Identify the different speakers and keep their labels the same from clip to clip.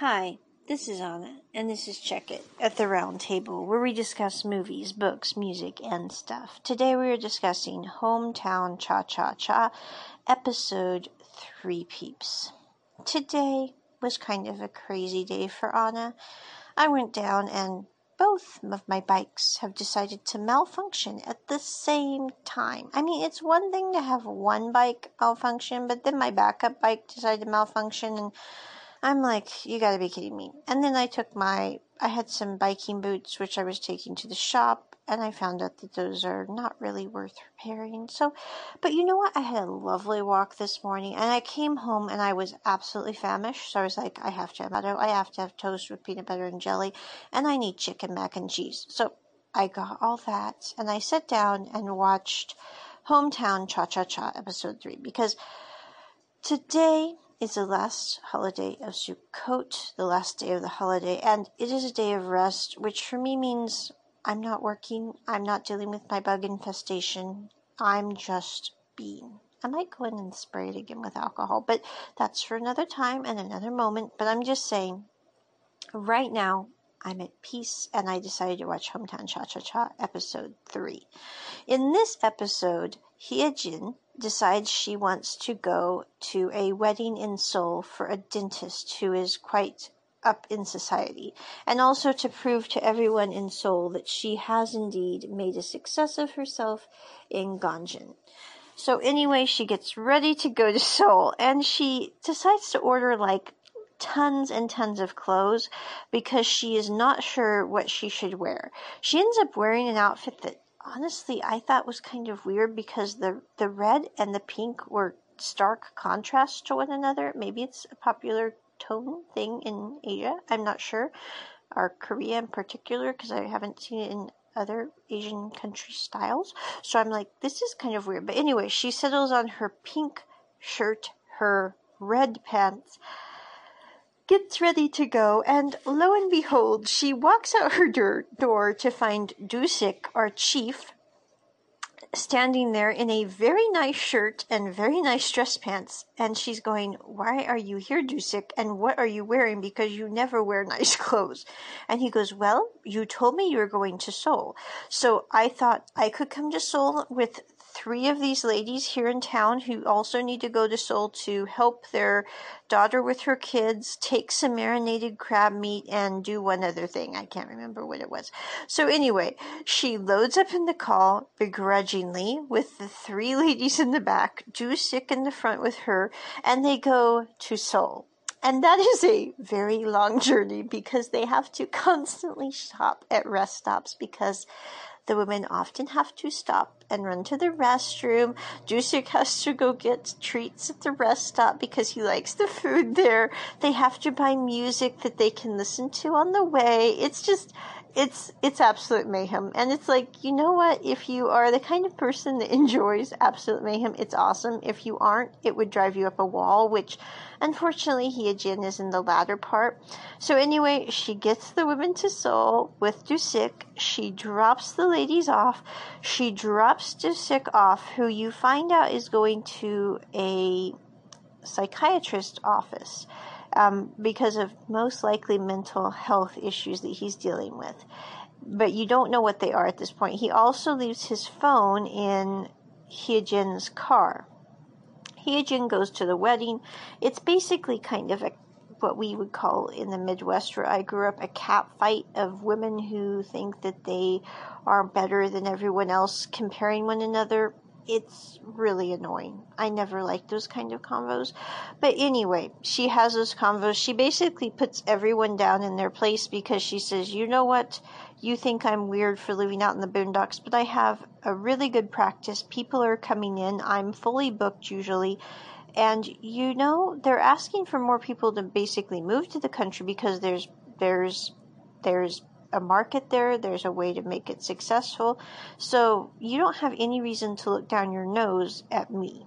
Speaker 1: Hi, this is Anna, and this is Check It at the Round Table, where we discuss movies, books, music, and stuff. Today we are discussing Hometown Cha Cha Cha, episode 3 Peeps. Today was kind of a crazy day for Anna. I went down, and both of my bikes have decided to malfunction at the same time. I mean, it's one thing to have one bike malfunction, but then my backup bike decided to malfunction, and I'm like, you gotta be kidding me. And then I took my, I had some biking boots, which I was taking to the shop, and I found out that those are not really worth repairing. So, but you know what? I had a lovely walk this morning, and I came home and I was absolutely famished. So I was like, I have to have butter, I have to have toast with peanut butter and jelly, and I need chicken mac and cheese. So I got all that, and I sat down and watched Hometown Cha Cha Cha episode three because today is the last holiday of Sukkot, the last day of the holiday, and it is a day of rest, which for me means I'm not working, I'm not dealing with my bug infestation, I'm just being. I might go in and spray it again with alcohol, but that's for another time and another moment. But I'm just saying, right now, I'm at peace, and I decided to watch Hometown Cha Cha Cha episode 3. In this episode, Hyejin decides she wants to go to a wedding in Seoul for a dentist who is quite up in society, and also to prove to everyone in Seoul that she has indeed made a success of herself in Ganjin. So anyway, she gets ready to go to Seoul, and she decides to order like tons and tons of clothes because she is not sure what she should wear. She ends up wearing an outfit that honestly I thought was kind of weird because the the red and the pink were stark contrast to one another. Maybe it's a popular tone thing in Asia. I'm not sure. Or Korea in particular because I haven't seen it in other Asian country styles. So I'm like, this is kind of weird. But anyway, she settles on her pink shirt, her red pants, gets ready to go, and lo and behold, she walks out her door, door to find Dusik, our chief, standing there in a very nice shirt and very nice dress pants. And she's going, Why are you here, Dusik? And what are you wearing? Because you never wear nice clothes. And he goes, Well, you told me you were going to Seoul. So I thought I could come to Seoul with three of these ladies here in town who also need to go to Seoul to help their daughter with her kids, take some marinated crab meat, and do one other thing. I can't remember what it was. So, anyway, she loads up in the call begrudgingly with the three ladies in the back, Dusik in the front with her, and they go to Seoul. And that is a very long journey because they have to constantly stop at rest stops because the women often have to stop and run to the restroom. Dusik has to go get treats at the rest stop because he likes the food there. They have to buy music that they can listen to on the way. It's just, it's it's absolute mayhem. And it's like you know what? If you are the kind of person that enjoys absolute mayhem it's awesome. If you aren't it would drive you up a wall which unfortunately Hyejin is in the latter part. So anyway she gets the women to Seoul with Dusik. She drops the ladies off. She drops Dusik off who you find out is going to a psychiatrist office um, because of most likely mental health issues that he's dealing with. But you don't know what they are at this point. He also leaves his phone in Hyejin's car. Hyejin goes to the wedding. It's basically kind of a what we would call in the Midwest where I grew up a cat fight of women who think that they are better than everyone else, comparing one another it's really annoying. I never like those kind of convos. But anyway, she has those convos. She basically puts everyone down in their place because she says, you know what? You think I'm weird for living out in the boondocks, but I have a really good practice. People are coming in. I'm fully booked usually. And you know, they're asking for more people to basically move to the country because there's there's there's a market there, there's a way to make it successful. So you don't have any reason to look down your nose at me.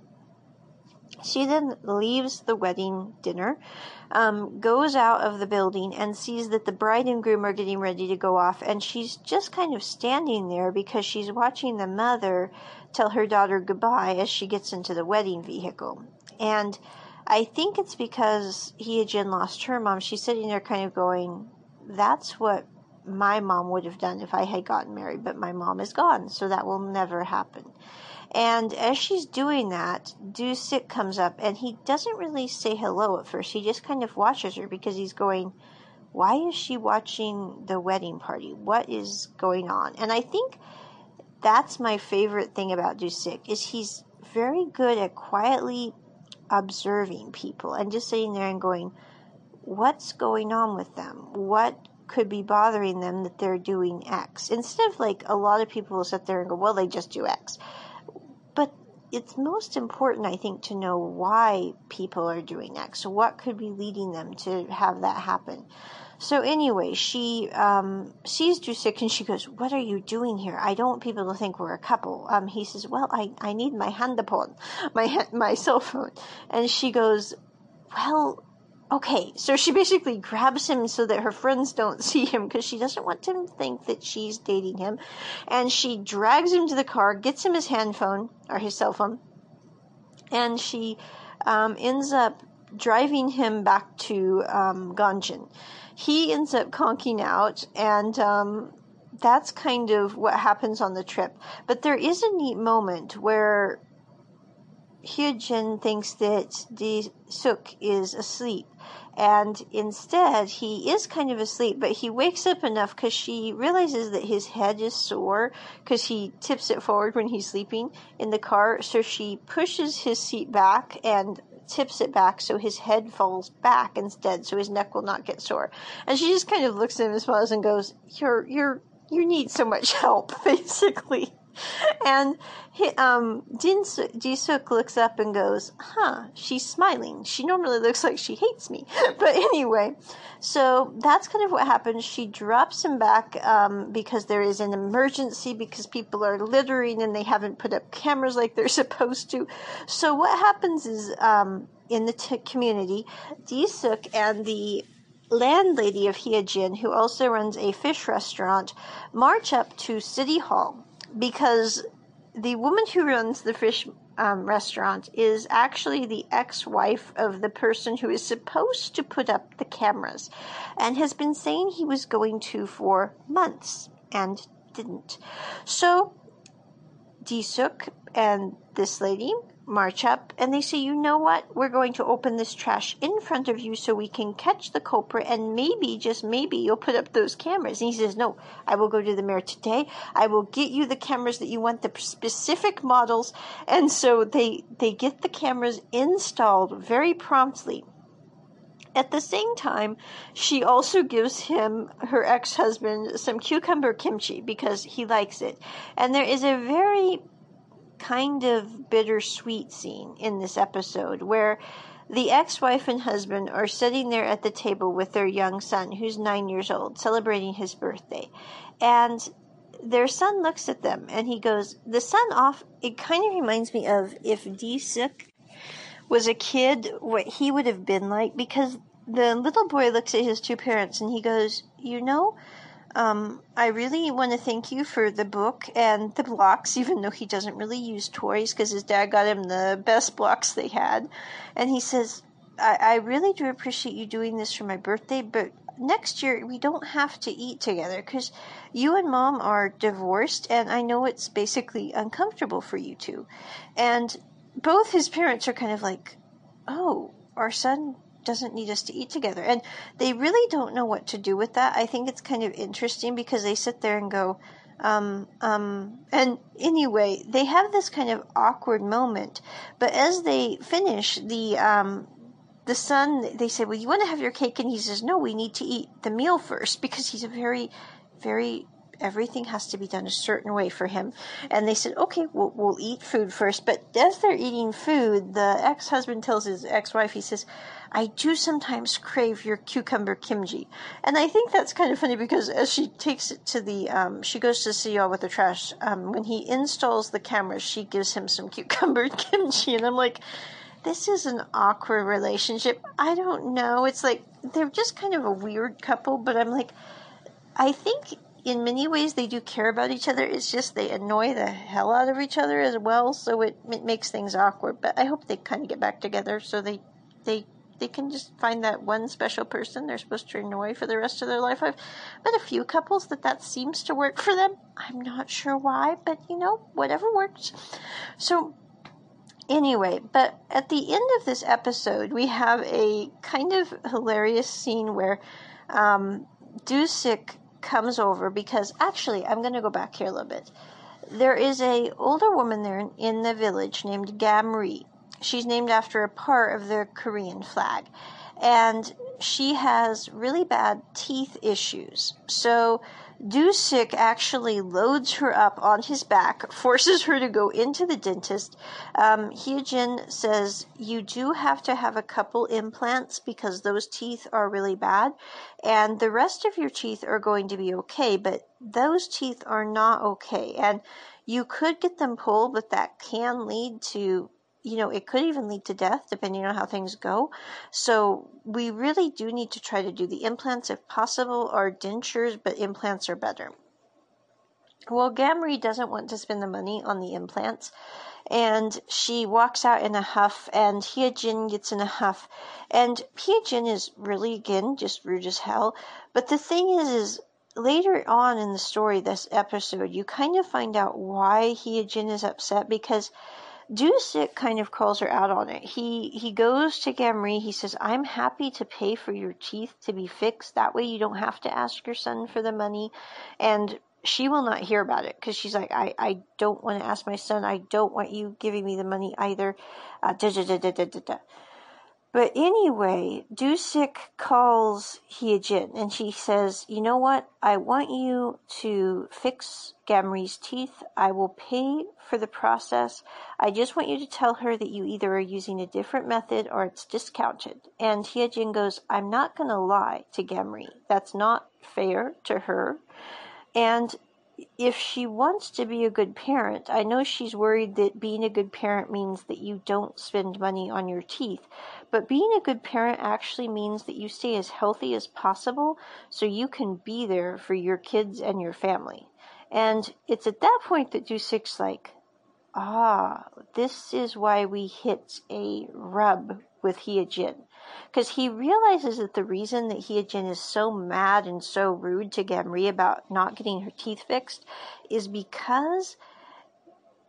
Speaker 1: She then leaves the wedding dinner, um, goes out of the building, and sees that the bride and groom are getting ready to go off. And she's just kind of standing there because she's watching the mother tell her daughter goodbye as she gets into the wedding vehicle. And I think it's because Hyojin lost her mom. She's sitting there kind of going, that's what my mom would have done if I had gotten married, but my mom is gone, so that will never happen. And as she's doing that, Do-sik comes up and he doesn't really say hello at first. He just kind of watches her because he's going, why is she watching the wedding party? What is going on? And I think that's my favorite thing about Do-sik is he's very good at quietly observing people and just sitting there and going, what's going on with them? What could be bothering them that they're doing X? Instead of like a lot of people will sit there and go, well, they just do X. But it's most important, I think, to know why people are doing X. What could be leading them to have that happen? So anyway, she um, sees Do-sik and she goes, "What are you doing here? I don't want people to think we're a couple." Um, he says, "Well, I, I need my handphone, my my cell phone," and she goes, "Well, okay." So she basically grabs him so that her friends don't see him because she doesn't want them to think that she's dating him, and she drags him to the car, gets him his handphone or his cell phone, and she um, ends up driving him back to um, Gangjin he ends up conking out, and um, that's kind of what happens on the trip. But there is a neat moment where Hyojin thinks that the Suk is asleep. And instead, he is kind of asleep, but he wakes up enough because she realizes that his head is sore because he tips it forward when he's sleeping in the car. So she pushes his seat back and tips it back so his head falls back instead, so his neck will not get sore. And she just kind of looks at him and smiles and goes, "You're you're you need so much help, basically." And he, um, Jin Jisuk looks up and goes, "Huh, she's smiling. She normally looks like she hates me." but anyway, so that's kind of what happens. She drops him back um, because there is an emergency because people are littering and they haven't put up cameras like they're supposed to. So what happens is um, in the t- community, Jisuk and the landlady of Hyojin, who also runs a fish restaurant, march up to City Hall because the woman who runs the fish um, restaurant is actually the ex wife of the person who is supposed to put up the cameras and has been saying he was going to for months and didn't. So, Jisuk and this lady march up and they say, you know what? We're going to open this trash in front of you so we can catch the culprit and maybe, just maybe, you'll put up those cameras. And he says, no, I will go to the mayor today. I will get you the cameras that you want, the specific models. And so they, they get the cameras installed very promptly. At the same time, she also gives him, her ex husband, some cucumber kimchi because he likes it. And there is a very kind of bittersweet scene in this episode where the ex wife and husband are sitting there at the table with their young son, who's nine years old, celebrating his birthday. And their son looks at them and he goes, The son off, it kind of reminds me of if Dusik was a kid, what he would have been like, because the little boy looks at his two parents and he goes, You know, um, I really want to thank you for the book and the blocks, even though he doesn't really use toys because his dad got him the best blocks they had. And he says, I, I really do appreciate you doing this for my birthday, but next year we don't have to eat together because you and mom are divorced, and I know it's basically uncomfortable for you two. And both his parents are kind of like, oh, our son doesn't need us to eat together. And they really don't know what to do with that. I think it's kind of interesting because they sit there and go, um, um, and anyway, they have this kind of awkward moment. But as they finish, the um, the son, they say, "Well, you want to have your cake?" And he says, "No, we need to eat the meal first because he's a very, very everything has to be done a certain way for him. And they said, okay, we'll, we'll eat food first. But as they're eating food, the ex husband tells his ex wife, he says, I do sometimes crave your cucumber kimchi. And I think that's kind of funny because as she takes it to the, um, she goes to see all with the trash. Um, when he installs the cameras, she gives him some cucumber kimchi. And I'm like, this is an awkward relationship. I don't know. It's like they're just kind of a weird couple, but I'm like, I think in many ways they do care about each other. It's just they annoy the hell out of each other as well, so it, it makes things awkward. But I hope they kind of get back together so they they they can just find that one special person they're supposed to annoy for the rest of their life. I've met a few couples that that seems to work for them. I'm not sure why, but you know, whatever works. So anyway, but at the end of this episode, we have a kind of hilarious scene where um, Dusik comes over because actually, I'm going to go back here a little bit. There is a older woman there in the village named Gamri, She's named after a part of the Korean flag. And she has really bad teeth issues. So Dusik actually loads her up on his back, forces her to go into the dentist. Um, says you do have to have a couple implants because those teeth are really bad, and the rest of your teeth are going to be okay, but those teeth are not okay. And you could get them pulled, but that can lead to you know, it could even lead to death depending on how things go. So we really do need to try to do the implants if possible or dentures, but implants are better. Well, Gamri doesn't want to spend the money on the implants, and she walks out in a huff, and Hyejin gets in a huff, and Hyejin is really again just rude as hell. But the thing is, is later on in the story, this episode, you kind of find out why Hyejin is upset because Dusik kind of calls her out on it. He he goes to Gamri. He says, "I'm happy to pay for your teeth to be fixed. That way, you don't have to ask your son for the money." And she will not hear about it because she's like, "I I don't want to ask my son. I don't want you giving me the money either." Uh, da, da, da, da, da, da. But anyway, Dusik calls Hyejin and she says, You know what? I want you to fix Gamri's teeth. I will pay for the process. I just want you to tell her that you either are using a different method or it's discounted. And Hyejin goes, I'm not going to lie to Gamri. That's not fair to her. And if she wants to be a good parent, I know she's worried that being a good parent means that you don't spend money on your teeth. But being a good parent actually means that you stay as healthy as possible so you can be there for your kids and your family. And it's at that point that Dusik's like, ah, this is why we hit a rub with Hyejin. Because he realizes that the reason that Hyejin is so mad and so rude to Gamri about not getting her teeth fixed is because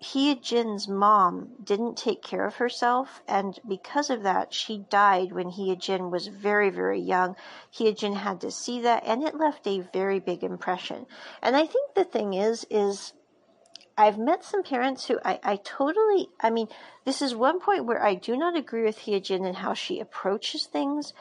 Speaker 1: Hyejin's mom didn't take care of herself, and because of that, she died when Hyejin was very, very young. Hyejin had to see that, and it left a very big impression. And I think the thing is, is I've met some parents who I, I totally, I mean, this is one point where I do not agree with Hyejin and how she approaches things,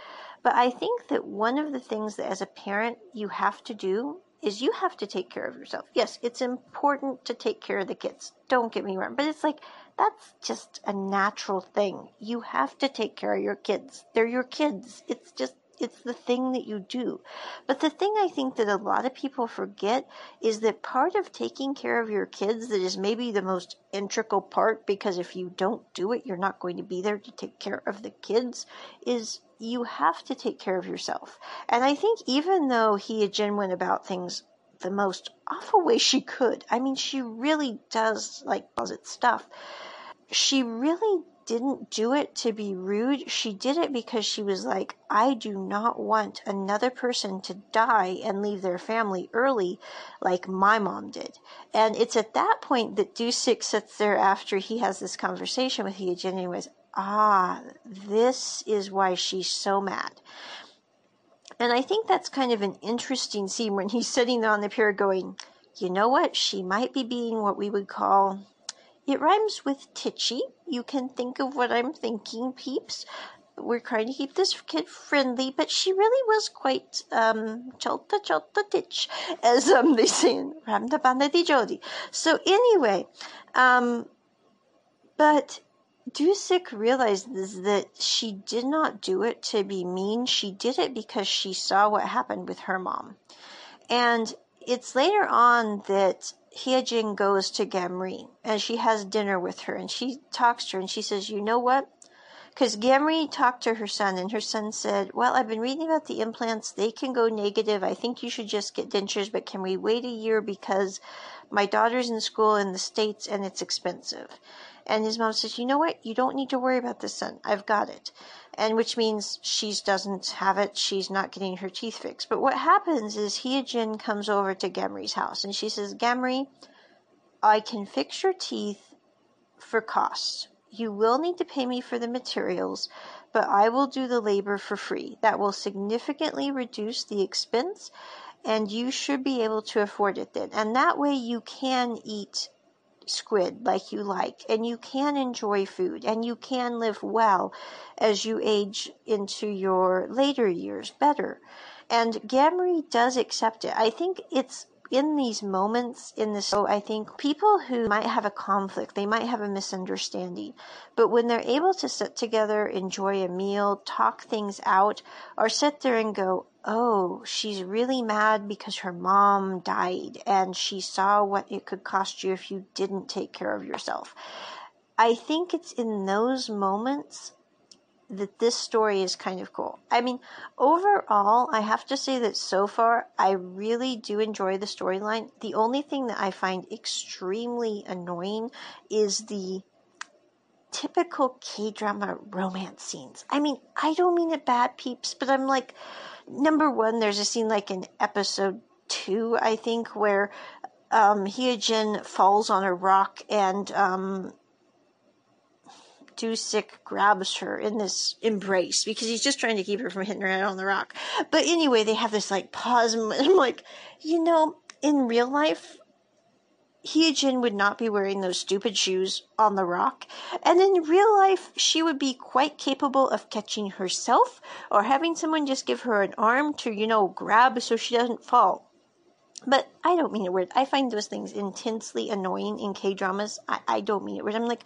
Speaker 1: but I think that one of the things that as a parent you have to do is you have to take care of yourself. Yes, it's important to take care of the kids. Don't get me wrong, but it's like that's just a natural thing. You have to take care of your kids. They're your kids. It's just it's the thing that you do. But the thing I think that a lot of people forget is that part of taking care of your kids that is maybe the most integral part because if you don't do it, you're not going to be there to take care of the kids is you have to take care of yourself. And I think even though Hyejin went about things the most awful way she could, I mean, she really does like closet stuff. She really didn't do it to be rude. She did it because she was like, I do not want another person to die and leave their family early like my mom did. And it's at that point that Dusik sits there after he has this conversation with Hyejin and was, ah, this is why she's so mad. And I think that's kind of an interesting scene when he's sitting there on the pier going, you know what? She might be being what we would call, it rhymes with titchy. You can think of what I'm thinking, peeps. We're trying to keep this kid friendly, but she really was quite um cholta cholta titch, as um they say in Ramda di Jodi. So anyway, um but Dusik realizes that she did not do it to be mean. She did it because she saw what happened with her mom. And it's later on that Hyejin goes to Gamri and she has dinner with her and she talks to her and she says, You know what? Because Gamri talked to her son and her son said, Well, I've been reading about the implants. They can go negative. I think you should just get dentures, but can we wait a year because my daughter's in school in the States and it's expensive? And his mom says, You know what? You don't need to worry about this, son. I've got it. And which means she doesn't have it. She's not getting her teeth fixed. But what happens is Hyojin comes over to Gemri's house and she says, Gemri, I can fix your teeth for cost. You will need to pay me for the materials, but I will do the labor for free. That will significantly reduce the expense, and you should be able to afford it then. And that way you can eat squid like you like, and you can enjoy food, and you can live well as you age into your later years better. And Gemri does accept it. I think it's in these moments in the show, I think people who might have a conflict, they might have a misunderstanding, but when they're able to sit together, enjoy a meal, talk things out, or sit there and go, oh, she's really mad because her mom died and she saw what it could cost you if you didn't take care of yourself. I think it's in those moments that this story is kind of cool. I mean, overall, I have to say that so far, I really do enjoy the storyline. The only thing that I find extremely annoying is the typical K drama romance scenes. I mean, I don't mean it bad, peeps, but I'm like, number one, there's a scene like in episode two, I think, where um, Hyojin falls on a rock and um, Doo-sik grabs her in this embrace because he's just trying to keep her from hitting her head on the rock. But anyway, they have this like pause and I'm like, you know, in real life, Hyojin would not be wearing those stupid shoes on the rock. And in real life, she would be quite capable of catching herself or having someone just give her an arm to, you know, grab so she doesn't fall. But I don't mean it weird. I find those things intensely annoying in K dramas. I, I don't mean it weird. I'm like,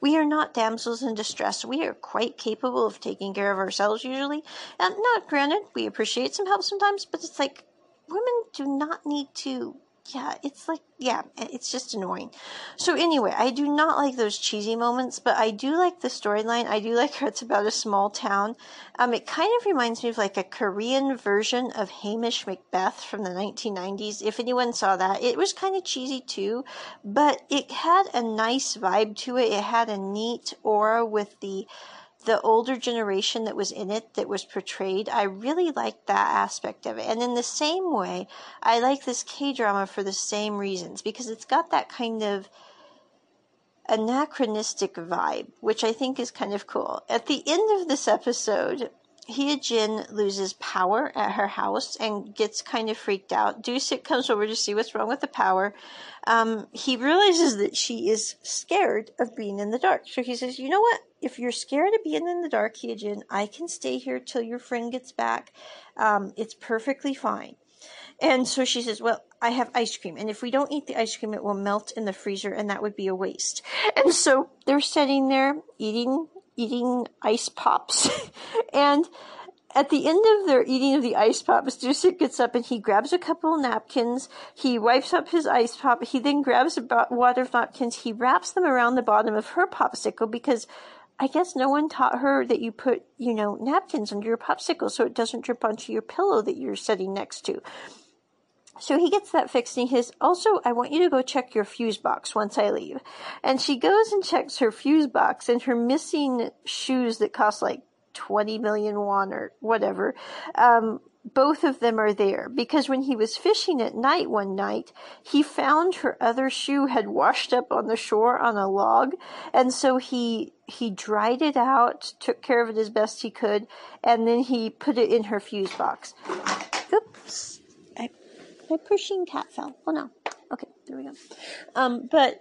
Speaker 1: we are not damsels in distress. We are quite capable of taking care of ourselves usually. And not granted, we appreciate some help sometimes, but it's like women do not need to yeah, it's like, yeah, it's just annoying. So anyway, I do not like those cheesy moments, but I do like the storyline. I do like how it's about a small town. Um, it kind of reminds me of like a Korean version of Hamish Macbeth from the 1990s. If anyone saw that, it was kind of cheesy too, but it had a nice vibe to it. It had a neat aura with the the older generation that was in it that was portrayed, I really liked that aspect of it. And in the same way, I like this K drama for the same reasons because it's got that kind of anachronistic vibe, which I think is kind of cool. At the end of this episode, Hyojin loses power at her house and gets kind of freaked out. Doo-sik comes over to see what's wrong with the power. Um, he realizes that she is scared of being in the dark. So he says, You know what? If you're scared of being in the dark, Hyojin, I can stay here till your friend gets back. Um, it's perfectly fine. And so she says, Well, I have ice cream. And if we don't eat the ice cream, it will melt in the freezer and that would be a waste. And so they're sitting there eating eating ice pops. and at the end of their eating of the ice pops, Doo-sik gets up and he grabs a couple of napkins. He wipes up his ice pop. He then grabs a wad of napkins. He wraps them around the bottom of her popsicle because I guess no one taught her that you put, you know, napkins under your popsicle so it doesn't drip onto your pillow that you're sitting next to. So he gets that fixed and he says, also, I want you to go check your fuse box once I leave. And she goes and checks her fuse box and her missing shoes that cost like 20 million won or whatever, um, both of them are there because when he was fishing at night one night, he found her other shoe had washed up on the shore on a log. And so he, he dried it out, took care of it as best he could, and then he put it in her fuse box. My pushing cat fell. Oh no. Okay, there we go. Um, but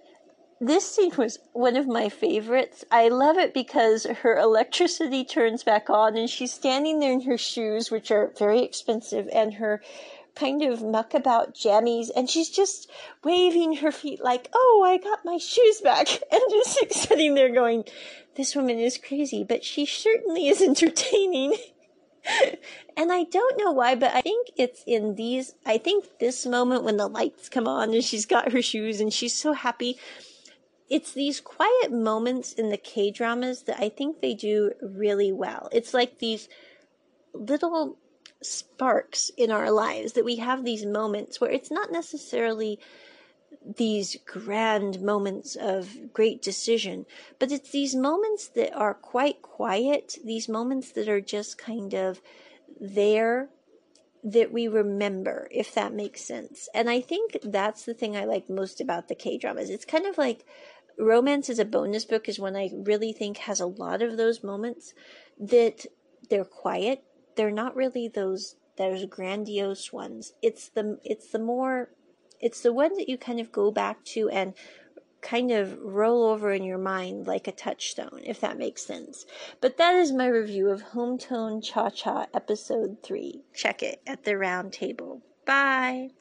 Speaker 1: this scene was one of my favorites. I love it because her electricity turns back on and she's standing there in her shoes, which are very expensive, and her kind of muckabout jammies, and she's just waving her feet like, oh, I got my shoes back. And just sitting there going, this woman is crazy, but she certainly is entertaining. and I don't know why, but I think it's in these, I think this moment when the lights come on and she's got her shoes and she's so happy. It's these quiet moments in the K dramas that I think they do really well. It's like these little sparks in our lives that we have these moments where it's not necessarily these grand moments of great decision, but it's these moments that are quite quiet, these moments that are just kind of there that we remember, if that makes sense. And I think that's the thing I like most about the K dramas. It's kind of like romance as a bonus book is one I really think has a lot of those moments that they're quiet. They're not really those those grandiose ones. It's the it's the more it's the one that you kind of go back to and kind of roll over in your mind like a touchstone, if that makes sense. But that is my review of Hometown Cha Cha episode 3. Check it at the round table. Bye.